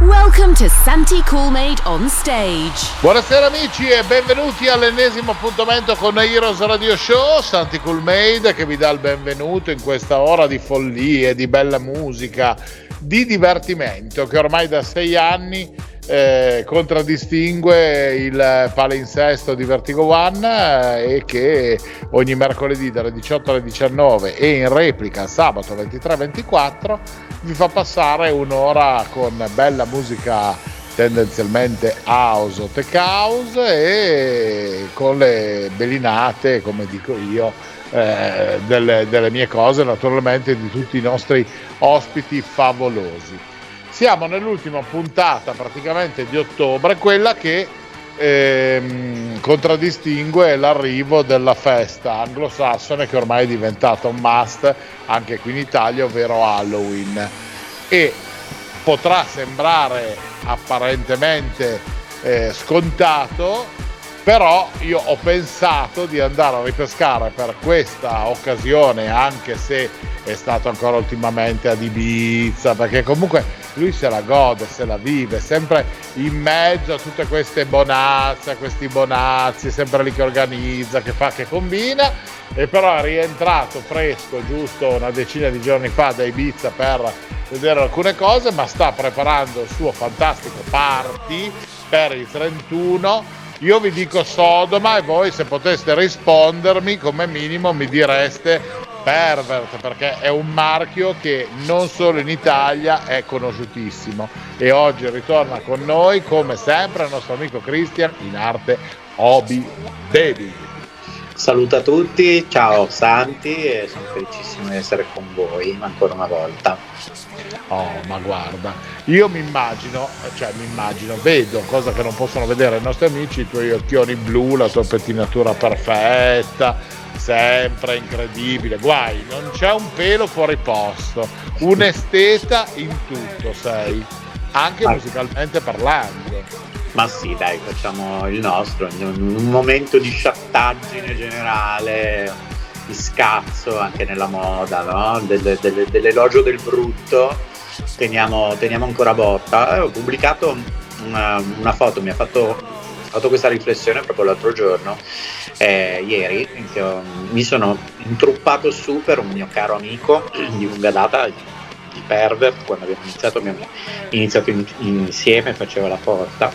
Welcome to Santi Coolmade on stage. Buonasera amici e benvenuti all'ennesimo appuntamento con Heroes Radio Show, Santi Coolmade che vi dà il benvenuto in questa ora di follie, di bella musica, di divertimento che ormai da sei anni eh, contraddistingue il palinsesto di Vertigo One eh, e che ogni mercoledì dalle 18 alle 19 e in replica sabato 23-24 vi fa passare un'ora con bella musica tendenzialmente house o tech house e con le belinate, come dico io, eh, delle, delle mie cose, naturalmente di tutti i nostri ospiti favolosi. Siamo nell'ultima puntata praticamente di ottobre, quella che ehm, contraddistingue l'arrivo della festa anglosassone che ormai è diventata un must anche qui in Italia, ovvero Halloween. E potrà sembrare apparentemente eh, scontato, però io ho pensato di andare a ripescare per questa occasione, anche se è stato ancora ultimamente ad Ibiza, perché comunque lui se la gode, se la vive, sempre in mezzo a tutte queste bonazze, a questi bonazzi, sempre lì che organizza, che fa, che combina, e però è rientrato fresco giusto una decina di giorni fa da Ibiza per vedere alcune cose, ma sta preparando il suo fantastico party per il 31 io vi dico Sodoma e voi se poteste rispondermi come minimo mi direste Pervert perché è un marchio che non solo in Italia è conosciutissimo e oggi ritorna con noi come sempre il nostro amico Christian in arte Hobby Baby. Saluto a tutti, ciao Santi e sono felicissimo di essere con voi ancora una volta. Oh, ma guarda, io mi immagino, cioè mi immagino, vedo, cosa che non possono vedere i nostri amici, i tuoi occhioni blu, la tua pettinatura perfetta, sempre incredibile, guai, non c'è un pelo fuori posto, un esteta in tutto sei, anche ma... musicalmente parlando. Ma sì, dai, facciamo il nostro, un momento di sciattaggine generale, di scazzo anche nella moda, no? Del, del, dell'elogio del brutto, teniamo, teniamo ancora botta. Eh, ho pubblicato una, una foto, mi ha fatto fatto questa riflessione proprio l'altro giorno, eh, ieri, mi sono intruppato su per un mio caro amico di lunga data, di Pervert, quando abbiamo iniziato, abbiamo iniziato in, insieme, faceva la porta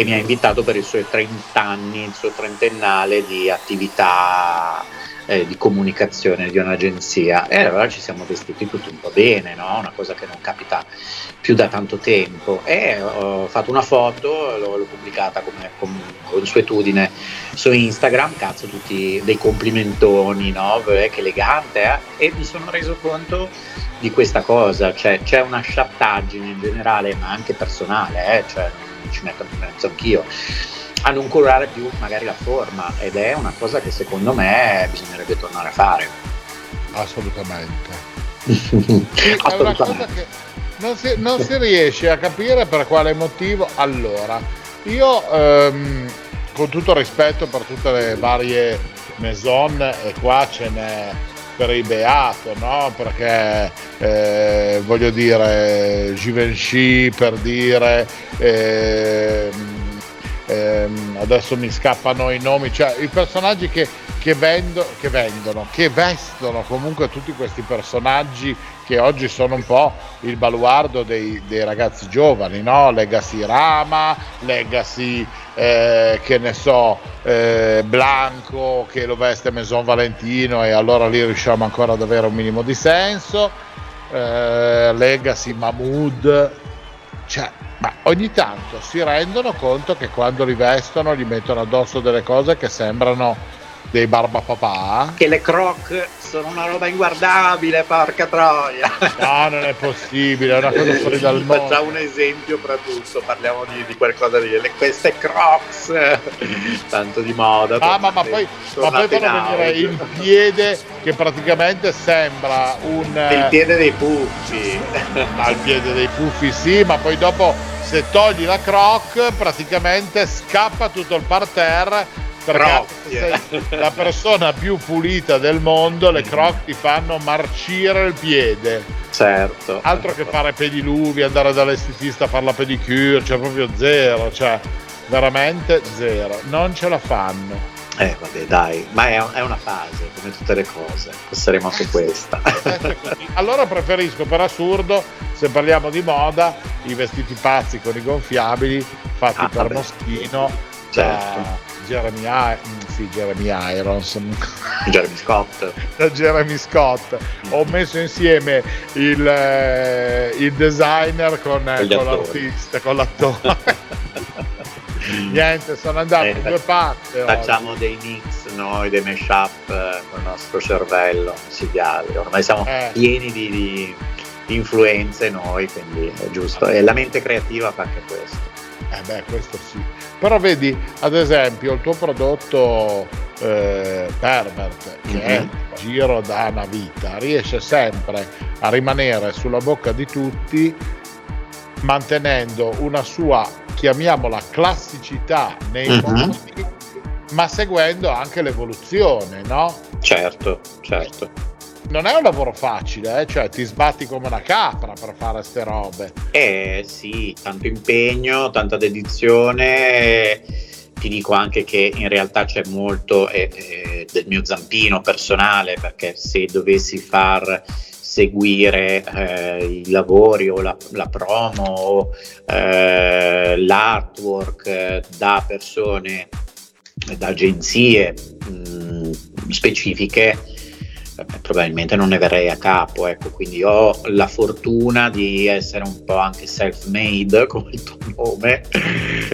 e mi ha invitato per i suoi 30 anni, il suo trentennale di attività eh, di comunicazione di un'agenzia e allora ci siamo vestiti tutti un po' bene, no? una cosa che non capita più da tanto tempo e ho fatto una foto, l'ho, l'ho pubblicata come, consuetudine su Instagram, cazzo tutti dei complimentoni, no? che elegante eh? e mi sono reso conto di questa cosa, cioè c'è una sciattaggine in generale ma anche personale, eh? cioè, ci metto in mezzo anch'io a non curare più magari la forma ed è una cosa che secondo me bisognerebbe tornare a fare. Assolutamente. è una cosa che non si, non si, riesce a capire per quale motivo. Allora, io ehm, con tutto rispetto per tutte le varie maison e qua ce n'è per il beato, no? Perché eh, voglio dire Givenchy per dire eh, ehm, adesso mi scappano i nomi, cioè i personaggi che, che, vendo, che vendono, che vestono comunque tutti questi personaggi che oggi sono un po' il baluardo dei, dei ragazzi giovani, no? Legacy Rama, Legacy, eh, che ne so, eh, Blanco che lo veste Maison Valentino e allora lì riusciamo ancora ad avere un minimo di senso, eh, Legacy Mahmood, cioè ma ogni tanto si rendono conto che quando li vestono gli mettono addosso delle cose che sembrano dei Barbapapà. Che le croc sono una roba inguardabile, porca troia. No, non è possibile, è una cosa fuori dal mondo. Facciamo un esempio per tutto, parliamo di, di qualcosa di le, queste crocs, tanto di moda. Ah, ma, ma poi, ma poi fanno venire il piede che praticamente sembra un... Il piede dei puffi. Ma il piede dei puffi sì, ma poi dopo se togli la croc praticamente scappa tutto il parterre perché sei la persona più pulita del mondo, le croc ti fanno marcire il piede. Certo. Altro che fare pediluvi, andare dall'estetista a fare la pedicure, cioè proprio zero, cioè veramente zero. Non ce la fanno. Eh vabbè dai, ma è, è, una fase, come tutte le cose, passeremo anche questa. allora preferisco per assurdo, se parliamo di moda, i vestiti pazzi con i gonfiabili fatti ah, per vabbè. Moschino. Certo. Jeremy, I- mm, sì, Jeremy Irons. Jeremy Scott. da Jeremy Scott. Ho messo insieme il, eh, il designer con, con l'artista, con l'attore. Niente, sono andato eh, in due parti. Facciamo oggi. dei mix noi, dei mashup eh, con il nostro cervello micidiale. Ormai siamo eh. pieni di, di influenze noi, quindi è giusto. E la mente creativa fa anche questo. Eh beh, questo sì. Però vedi, ad esempio, il tuo prodotto eh, Pervert, che mm-hmm. è giro da una vita, riesce sempre a rimanere sulla bocca di tutti mantenendo una sua, chiamiamola, classicità nei mm-hmm. modi, ma seguendo anche l'evoluzione, no? Certo, certo non è un lavoro facile, eh? cioè ti sbatti come una capra per fare ste robe. Eh sì, tanto impegno, tanta dedizione. Ti dico anche che in realtà c'è molto eh, eh, del mio zampino personale, perché se dovessi far seguire eh, i lavori o la, la promo o eh, l'artwork eh, da persone, da agenzie mh, mm, specifiche, probabilmente non ne verrei a capo, ecco, quindi ho la fortuna di essere un po' anche self-made come il tuo nome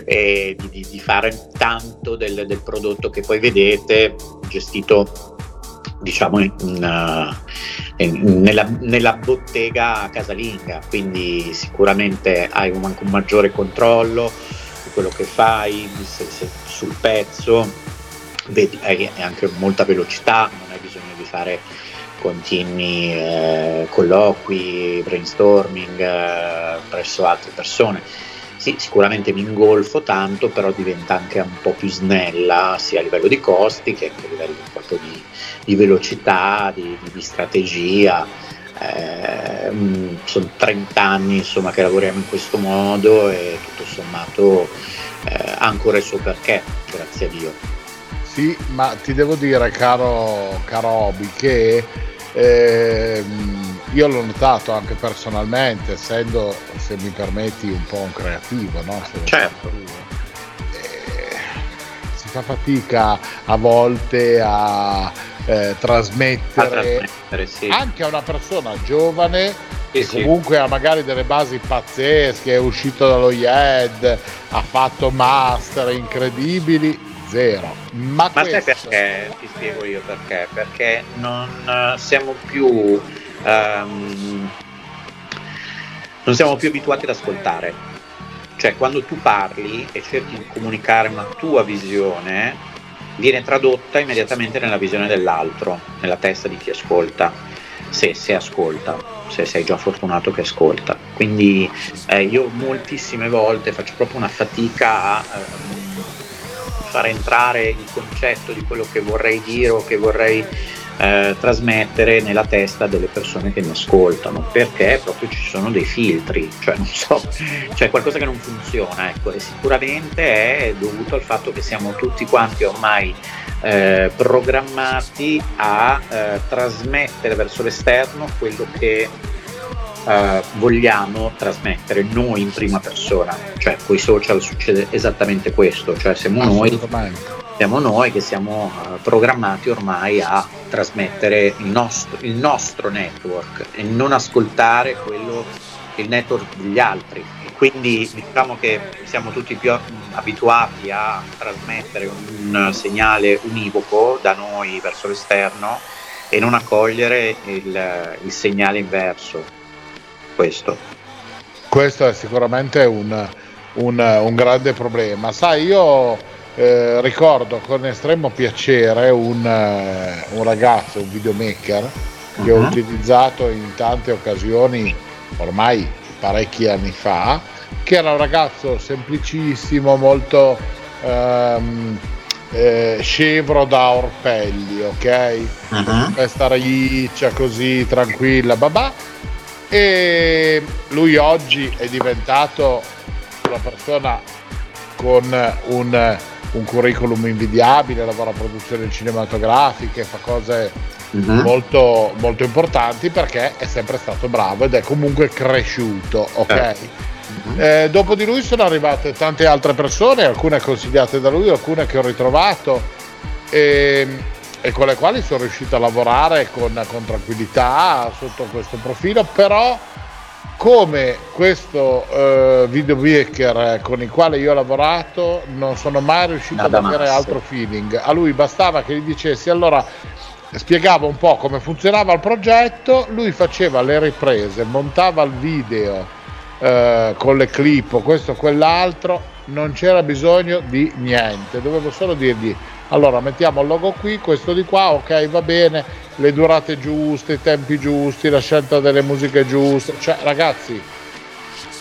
e di, di fare tanto del, del, prodotto che poi vedete gestito diciamo in, in, nella, nella, bottega casalinga, quindi sicuramente hai un, anche un maggiore controllo di quello che fai se, se, sul pezzo, vedi, hai anche molta velocità, fare continui eh, colloqui, brainstorming eh, presso altre persone. Sì, sicuramente mi ingolfo tanto, però diventa anche un po' più snella sia a livello di costi che a livello proprio di, di velocità, di, di, strategia. Eh, mm, sono 30 anni insomma, che lavoriamo in questo modo e tutto sommato eh, ha ancora il suo perché, grazie a Dio. Sì, ma ti devo dire, caro, caro Obi, che eh, io l'ho notato anche personalmente, essendo, se mi permetti, un po' un creativo, no? certo. Eh, si fa fatica a volte a eh, trasmettere, a trasmettere sì. anche a una persona giovane che sì, comunque sì. ha magari delle basi pazzesche, è uscito dallo IED, ha fatto master incredibili, zero. Ma, Ma sai perché? Ti spiego io perché. Perché non uh, siamo più. Um, non siamo più abituati ad ascoltare. Cioè, quando tu parli e cerchi di comunicare una tua visione, viene tradotta immediatamente nella visione dell'altro, nella testa di chi ascolta, se, se ascolta, se sei già fortunato che ascolta. Quindi eh, io moltissime volte faccio proprio una fatica a eh, far entrare il concetto di quello che vorrei dire o che vorrei eh, trasmettere nella testa delle persone che mi ascoltano, perché proprio ci sono dei filtri, cioè non so, c'è qualcosa che non funziona, ecco, e sicuramente è dovuto al fatto che siamo tutti quanti ormai eh, programmati a eh, trasmettere verso l'esterno quello che Uh, vogliamo trasmettere noi in prima persona, cioè con i social succede esattamente questo, cioè siamo noi, siamo noi che siamo uh, programmati ormai a trasmettere il nostro, il nostro network e non ascoltare quello, il network degli altri. quindi diciamo che siamo tutti più abituati a trasmettere un segnale univoco da noi verso l'esterno e non accogliere il, il segnale inverso. Questo. Questo è sicuramente un, un, un grande problema. Sai, io eh, ricordo con estremo piacere un, uh, un ragazzo, un videomaker, che uh-huh. ho mhm. utilizzato in tante occasioni ormai parecchi anni fa, che era un ragazzo semplicissimo, molto ehm, eh, scevro da orpelli, ok? Uh-huh. Questa riccia così tranquilla, babà. E lui oggi è diventato una persona con un, un curriculum invidiabile, lavora a produzioni cinematografiche, fa cose uh-huh. molto, molto importanti perché è sempre stato bravo ed è comunque cresciuto, ok? Eh. Eh, dopo di lui sono arrivate tante altre persone, alcune consigliate da lui, alcune che ho ritrovato e, e con le quali sono riuscito a lavorare con, con tranquillità sotto questo profilo, però come questo uh, videomaker con il quale io ho lavorato non sono mai riuscito Nada ad avere massa. altro feeling a lui bastava che gli dicessi allora spiegava un po' come funzionava il progetto, lui faceva le riprese, montava il video eh, con le clip o questo o quell'altro, non c'era bisogno di niente, dovevo solo dirgli allora mettiamo il logo qui, questo di qua, ok va bene, le durate giuste, i tempi giusti, la scelta delle musiche giuste, cioè ragazzi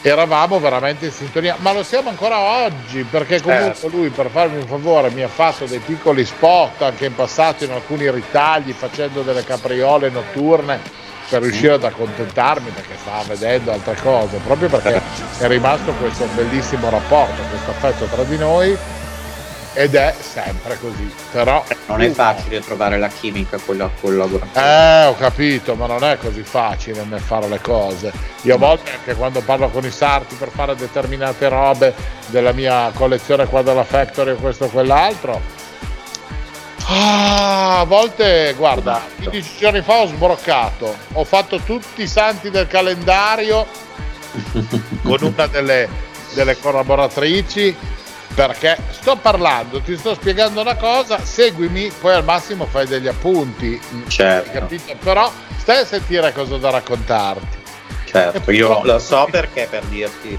eravamo veramente in sintonia, ma lo siamo ancora oggi, perché comunque certo. lui per farmi un favore mi ha fatto dei piccoli spot anche in passato in alcuni ritagli facendo delle capriole notturne per riuscire ad accontentarmi perché stava vedendo altre cose, proprio perché è rimasto questo bellissimo rapporto, questo affetto tra di noi ed è sempre così. Però non è facile trovare la chimica con la collaborazione. Eh, ho capito, ma non è così facile nel fare le cose. Io a volte anche quando parlo con i sarti per fare determinate robe della mia collezione qua della Factory o questo o quell'altro. Ah, a volte, guarda, 15 giorni fa ho sbroccato, ho fatto tutti i santi del calendario con una delle, delle collaboratrici perché sto parlando, ti sto spiegando una cosa, seguimi, poi al massimo fai degli appunti. Certo. Capito? Però stai a sentire cosa da raccontarti. Certo, io lo so perché per dirti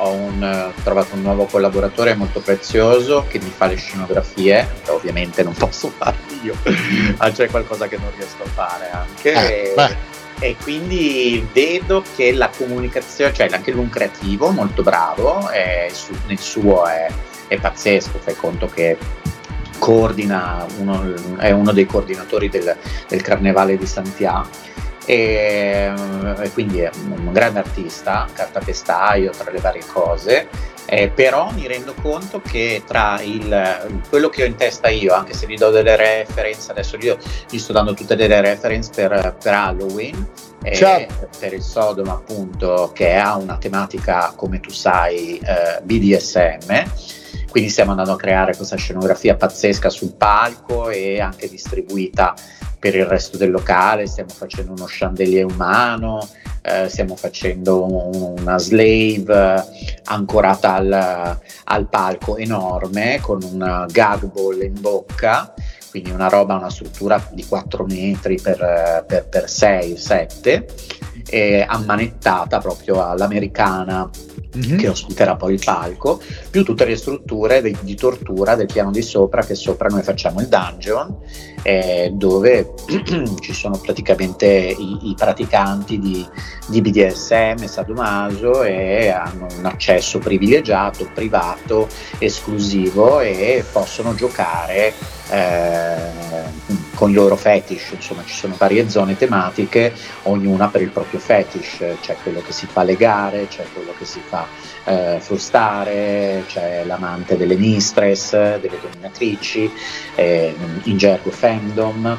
ho un, trovato un nuovo collaboratore molto prezioso che mi fa le scenografie, che ovviamente non posso fare io, ma c'è qualcosa che non riesco a fare anche. Eh, e, quindi vedo che la comunicazione, cioè anche l'un creativo molto bravo, è, su, nel suo è, è pazzesco, fai conto che coordina, uno, è uno dei coordinatori del, del Carnevale di Santiago e, e, quindi è un grande artista, cartapestaio tra le varie cose, eh, però mi rendo conto che tra il, quello che ho in testa io, anche se vi do delle reference, adesso io gli sto dando tutte delle reference per, per Halloween, certo. per il Sodom appunto che ha una tematica come tu sai eh, BDSM quindi stiamo andando a creare questa scenografia pazzesca sul palco e anche distribuita per il resto del locale, stiamo facendo uno chandelier umano, eh, stiamo facendo una slave ancorata al, al, palco enorme con un gag ball in bocca, quindi una roba, una struttura di 4 metri per, per, per 6, 7, ammanettata proprio all'americana mm-hmm. che ospiterà poi il palco, più tutte le strutture di, di, tortura del piano di sopra, che sopra noi facciamo il dungeon, eh, dove ci sono praticamente i, i praticanti di, di, BDSM, sadomaso e hanno un accesso privilegiato, privato, esclusivo e possono giocare eh, con i loro fetish, insomma ci sono varie zone tematiche, ognuna per il proprio fetish, c'è quello che si fa legare, c'è quello che si fa eh, frustare, c'è l'amante delle mistress, delle dominatrici, eh, in gergo femdom,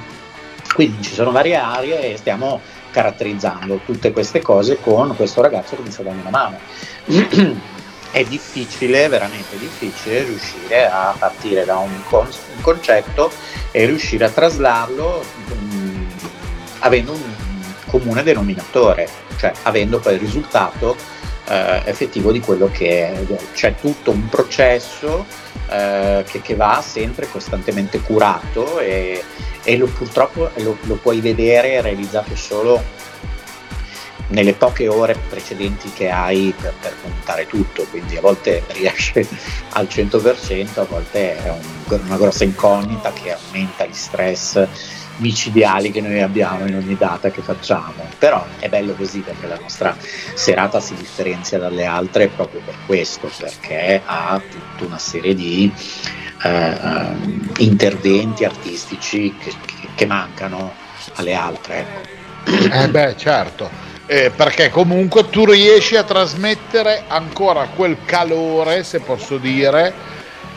quindi ci sono varie aree e stiamo caratterizzando tutte queste cose con questo ragazzo che mi sta dando una mano. è difficile, veramente difficile, riuscire a partire da un, con- un concetto e riuscire a traslarlo um, avendo un comune denominatore, cioè avendo poi il risultato eh, effettivo di quello che è. C'è tutto un processo eh, che, che, va sempre costantemente curato e, e lo, purtroppo lo, lo puoi vedere realizzato solo nelle poche ore precedenti che hai per, per, montare tutto, quindi a volte riesce al 100%, a volte è un, una grossa incognita che aumenta gli stress micidiali che noi abbiamo in ogni data che facciamo, però è bello così perché la nostra serata si differenzia dalle altre proprio per questo, perché ha tutta una serie di eh, interventi artistici che, che, mancano alle altre. Ecco. Eh beh, certo eh, perché comunque tu riesci a trasmettere ancora quel calore, se posso dire,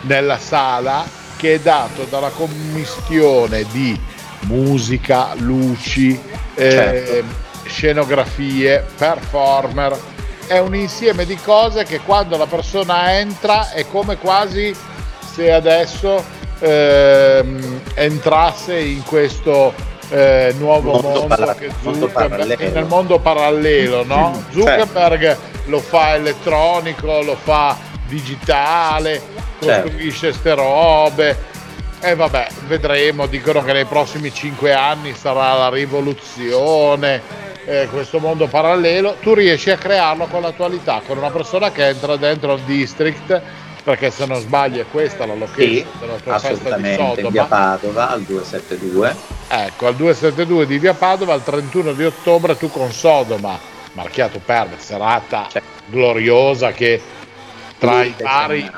nella sala che è dato dalla commistione di musica, luci, eh, certo. scenografie, performer. È un insieme di cose che quando la persona entra è come quasi se adesso ehm, entrasse in questo eh, nuovo mondo, mondo para- che Zuckerberg, nel mondo parallelo, no? Zuckerberg certo. lo fa elettronico, lo fa digitale, certo. costruisce queste certo. robe. E vabbè, vedremo, dicono che nei prossimi cinque anni sarà la rivoluzione, eh, questo mondo parallelo. Tu riesci a crearlo con l'attualità, con una persona che entra dentro il district perché se non sbaglio è questa la location sì, della tua festa di via Padova al 272. Ecco, al 272 di via Padova il 31 di ottobre tu con Sodoma, marchiato per serata cioè. gloriosa che tra i vari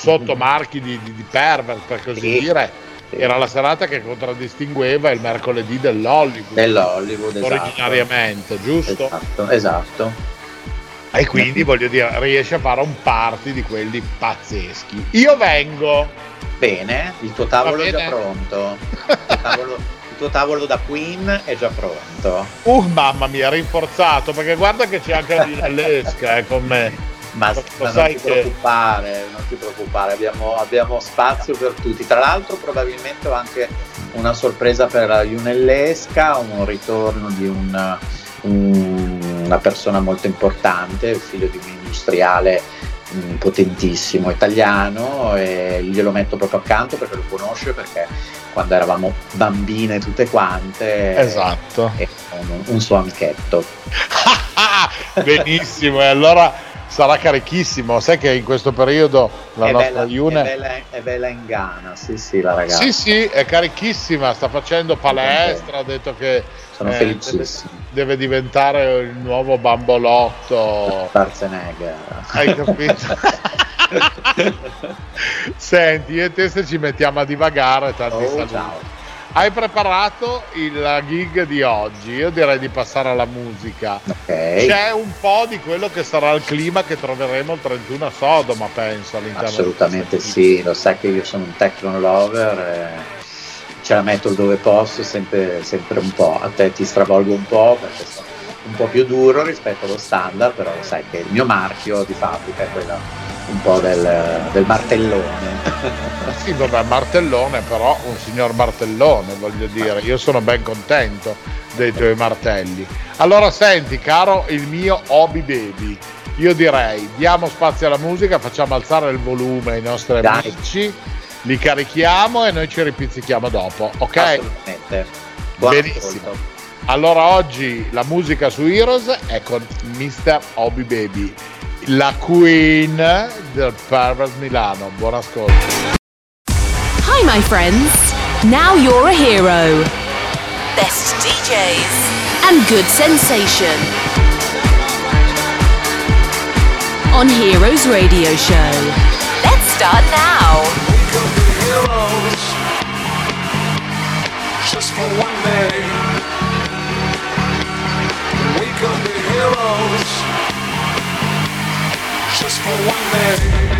sottomarchi di, di, di Pervert per così sì. dire era la serata che contraddistingueva il mercoledì dell'Hollywood, dell'Hollywood esatto. originariamente, esatto. giusto? Esatto, esatto. E quindi voglio dire, riesce a fare un party di quelli pazzeschi. Io vengo. Bene, il tuo tavolo è già pronto. Il tuo tavolo, tuo tavolo da Queen è già pronto. Uh, mamma mia, rinforzato, perché guarda che c'è anche la Vinellesca eh, con me. Ma, ma non ti che... preoccupare, non ti preoccupare, abbiamo, abbiamo, spazio per tutti. Tra l'altro probabilmente ho anche una sorpresa per la Junellesca, un ritorno di un, un una persona molto importante, figlio di un industriale mh, mm, potentissimo italiano e glielo metto proprio accanto perché lo conosce perché quando eravamo bambine tutte quante esatto un, un suo amichetto benissimo e allora sarà carichissimo. Sai che in questo periodo la è nostra bella, Iune è bella, è bella in Ghana, sì, sì, la ragazza. Sì, sì, è carichissima, sta facendo palestra, ha detto che sono eh, felicissimo. Deve, deve, diventare il nuovo bambolotto. Schwarzenegger. Hai capito? Senti, io e te se ci mettiamo a divagare, tanti oh, saluti. Ciao. Hai preparato il gig di oggi, io direi di passare alla musica. Okay. C'è un po' di quello che sarà il clima che troveremo il 31 a Sodoma, penso, all'interno Assolutamente sì, lo sai che io sono un techno lover, eh, ce la metto dove posso, sempre, sempre un po', a te ti stravolgo un po' perché sono un po' più duro rispetto allo standard, però lo sai che il mio marchio di fabbrica è quello un po' del, del martellone. sì, vabbè, martellone, però un signor martellone, voglio dire, io sono ben contento dei tuoi martelli. Allora senti, caro il mio hobby baby, io direi diamo spazio alla musica, facciamo alzare il volume ai nostri Dai. amici, li carichiamo e noi ci ripizzichiamo dopo, ok? Assolutamente. Buon Benissimo. Ascolto. Allora oggi la musica su Heroes è con Mr. Hobby Baby la Queen del Pervers Milano. Buon ascolto. Hi my friends. Now you're a hero. Best DJs and good sensation. On Heroes Radio Show. Let's start now. Just for one day. Heroes just for one day.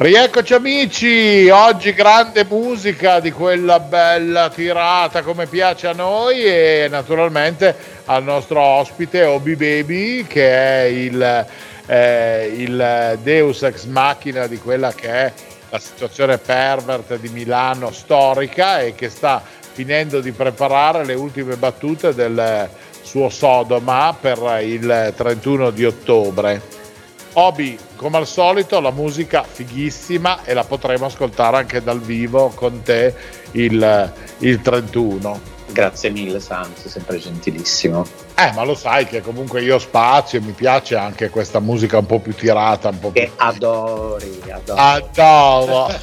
Rieccoci amici, oggi grande musica di quella bella tirata come piace a noi e naturalmente al nostro ospite Obi Baby che è il, eh, il Deus ex machina di quella che è la situazione pervert di Milano storica e che sta finendo di preparare le ultime battute del suo Sodoma per il 31 di ottobre. Obi, come al solito, la musica fighissima e la potremo ascoltare anche dal vivo con te il, il 31. Grazie mille, Sam, sei sempre gentilissimo. Eh, ma lo sai che comunque io spazio e mi piace anche questa musica un po' più tirata, un po' che adori, adoro. Adoro.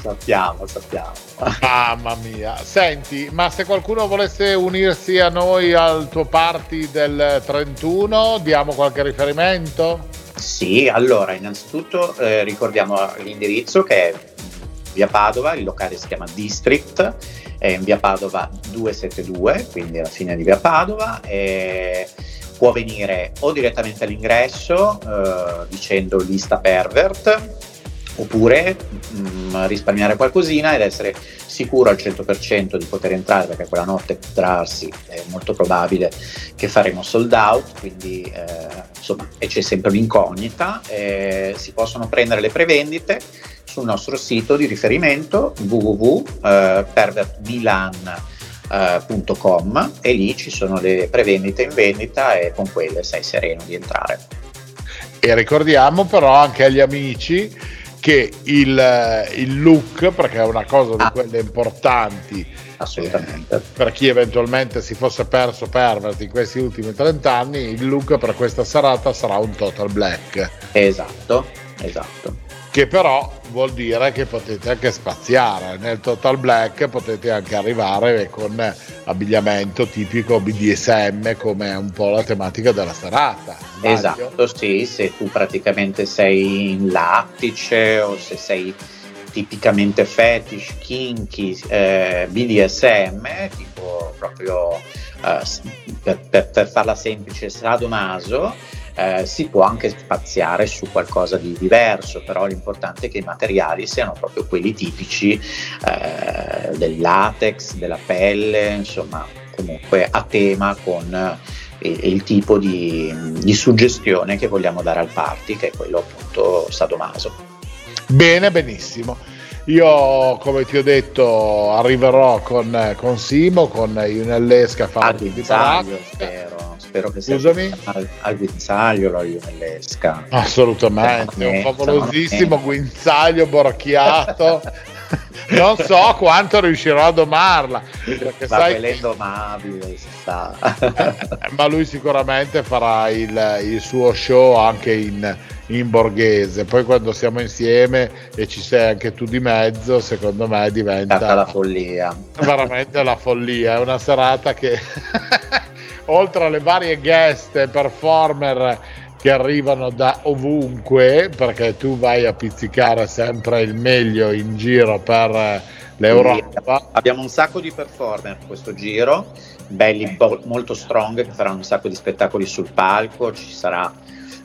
sappiamo, sappiamo. Mamma mia. Senti, ma se qualcuno volesse unirsi a noi al tuo party del 31, diamo qualche riferimento? Sì, allora, innanzitutto eh, ricordiamo l'indirizzo che è via Padova, il locale si chiama District, è in via Padova 272, quindi alla fine di via Padova. E può venire o direttamente all'ingresso eh, dicendo lista pervert oppure mh, mm, risparmiare qualcosina ed essere sicuro al 100% di poter entrare perché quella notte trarsi è molto probabile che faremo sold out quindi eh, insomma e c'è sempre l'incognita eh, si possono prendere le prevendite sul nostro sito di riferimento www.pervertmilan.com eh, e lì ci sono le prevendite in vendita e con quelle sei sereno di entrare. E ricordiamo però anche agli amici che il, il, look, perché è una cosa di ah. quelle importanti assolutamente eh, per chi eventualmente si fosse perso Pervert in questi ultimi 30 anni, il look per questa serata sarà un total black. Esatto, esatto che però vuol dire che potete anche spaziare. Nel Total Black potete anche arrivare con abbigliamento tipico BDSM come un po' la tematica della serata. Esatto, sì, se tu praticamente sei in lattice o se sei tipicamente fetish, kinky, eh, BDSM, tipo proprio eh, per, per, per farla semplice sadomaso, eh, si può anche spaziare su qualcosa di diverso, però l'importante è che i materiali siano proprio quelli tipici eh, del latex, della pelle, insomma comunque a tema con eh, il tipo di, di, suggestione che vogliamo dare al party, che è quello appunto sadomaso. Bene, benissimo. Io, come ti ho detto, arriverò con, con Simo, con Ionellesca fare di spero spero che sia Scusami? al, al guinzaglio la Ionellesca. Assolutamente, un favolosissimo guinzaglio borchiato. non so quanto riuscirò a domarla perché ma sai è indomabile si sa eh, ma lui sicuramente farà il, il suo show anche in, in, borghese poi quando siamo insieme e ci sei anche tu di mezzo secondo me diventa la follia veramente la follia è una serata che oltre alle varie guest e performer che arrivano da ovunque, perché tu vai a pizzicare sempre il meglio in giro per l'Europa. Abbiamo un sacco di performer questo giro, belli, bo- molto strong, che faranno un sacco di spettacoli sul palco, ci sarà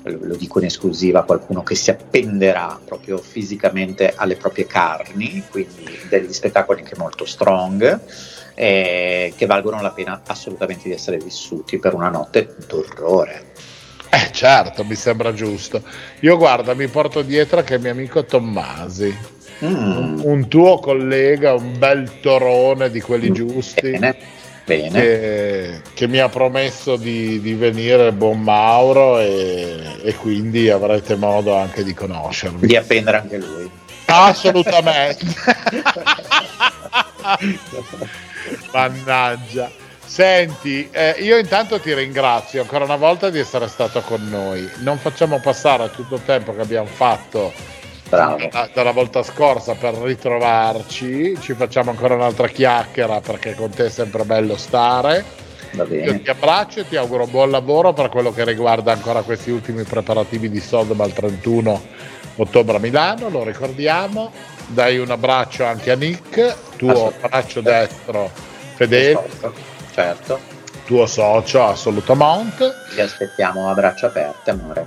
lo dico in esclusiva, qualcuno che si appenderà proprio fisicamente alle proprie carni, quindi degli spettacoli anche molto strong eh, che valgono la pena assolutamente di essere vissuti per una notte d'orrore. Eh certo, mi sembra giusto. Io guarda, mi porto dietro che mio amico Tommasi, mm. un, tuo collega, un bel torone di quelli giusti. Bene. Bene. Che, che, mi ha promesso di, di venire buon Mauro e, e, quindi avrete modo anche di conoscermi. Di appendere anche lui. Assolutamente. Mannaggia. Senti, eh, io intanto ti ringrazio ancora una volta di essere stato con noi. Non facciamo passare tutto il tempo che abbiamo fatto da, dalla volta scorsa per ritrovarci. Ci facciamo ancora un'altra chiacchiera perché con te è sempre bello stare. Io ti abbraccio e ti auguro buon lavoro per quello che riguarda ancora questi ultimi preparativi di Sodoma al 31 ottobre a Milano, lo ricordiamo. Dai un abbraccio anche a Nick, tuo braccio destro fedele. Certo. Tuo socio assolutamente. Ti aspettiamo a braccia aperte, amore.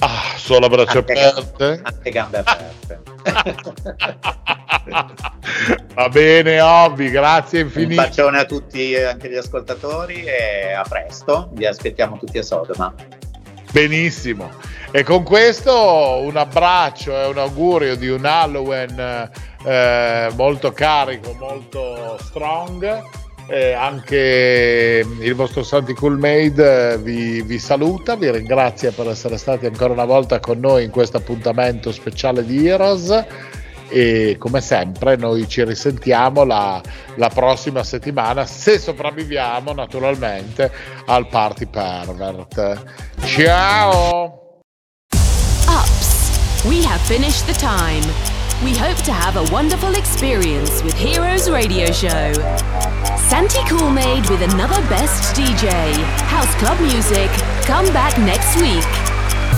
Ah, solo a braccia anche aperte? Anche gambe aperte. Va bene, Obbi, grazie infinite. Un bacione a tutti, anche gli ascoltatori, e a presto. Vi aspettiamo tutti a Sodoma. Benissimo. E con questo un abbraccio e un augurio di un Halloween eh, molto carico, molto strong. Eh, anche il vostro Santi Cool Made eh, vi, vi, saluta, vi ringrazia per essere stati ancora una volta con noi in questo appuntamento speciale di Heroes e come sempre noi ci risentiamo la, la prossima settimana se sopravviviamo naturalmente al Party Pervert. Ciao! We have finished the time. We hope to have a wonderful experience with Heroes Radio Show. Santi Coolmade with another best DJ. House Club Music. Come back next week.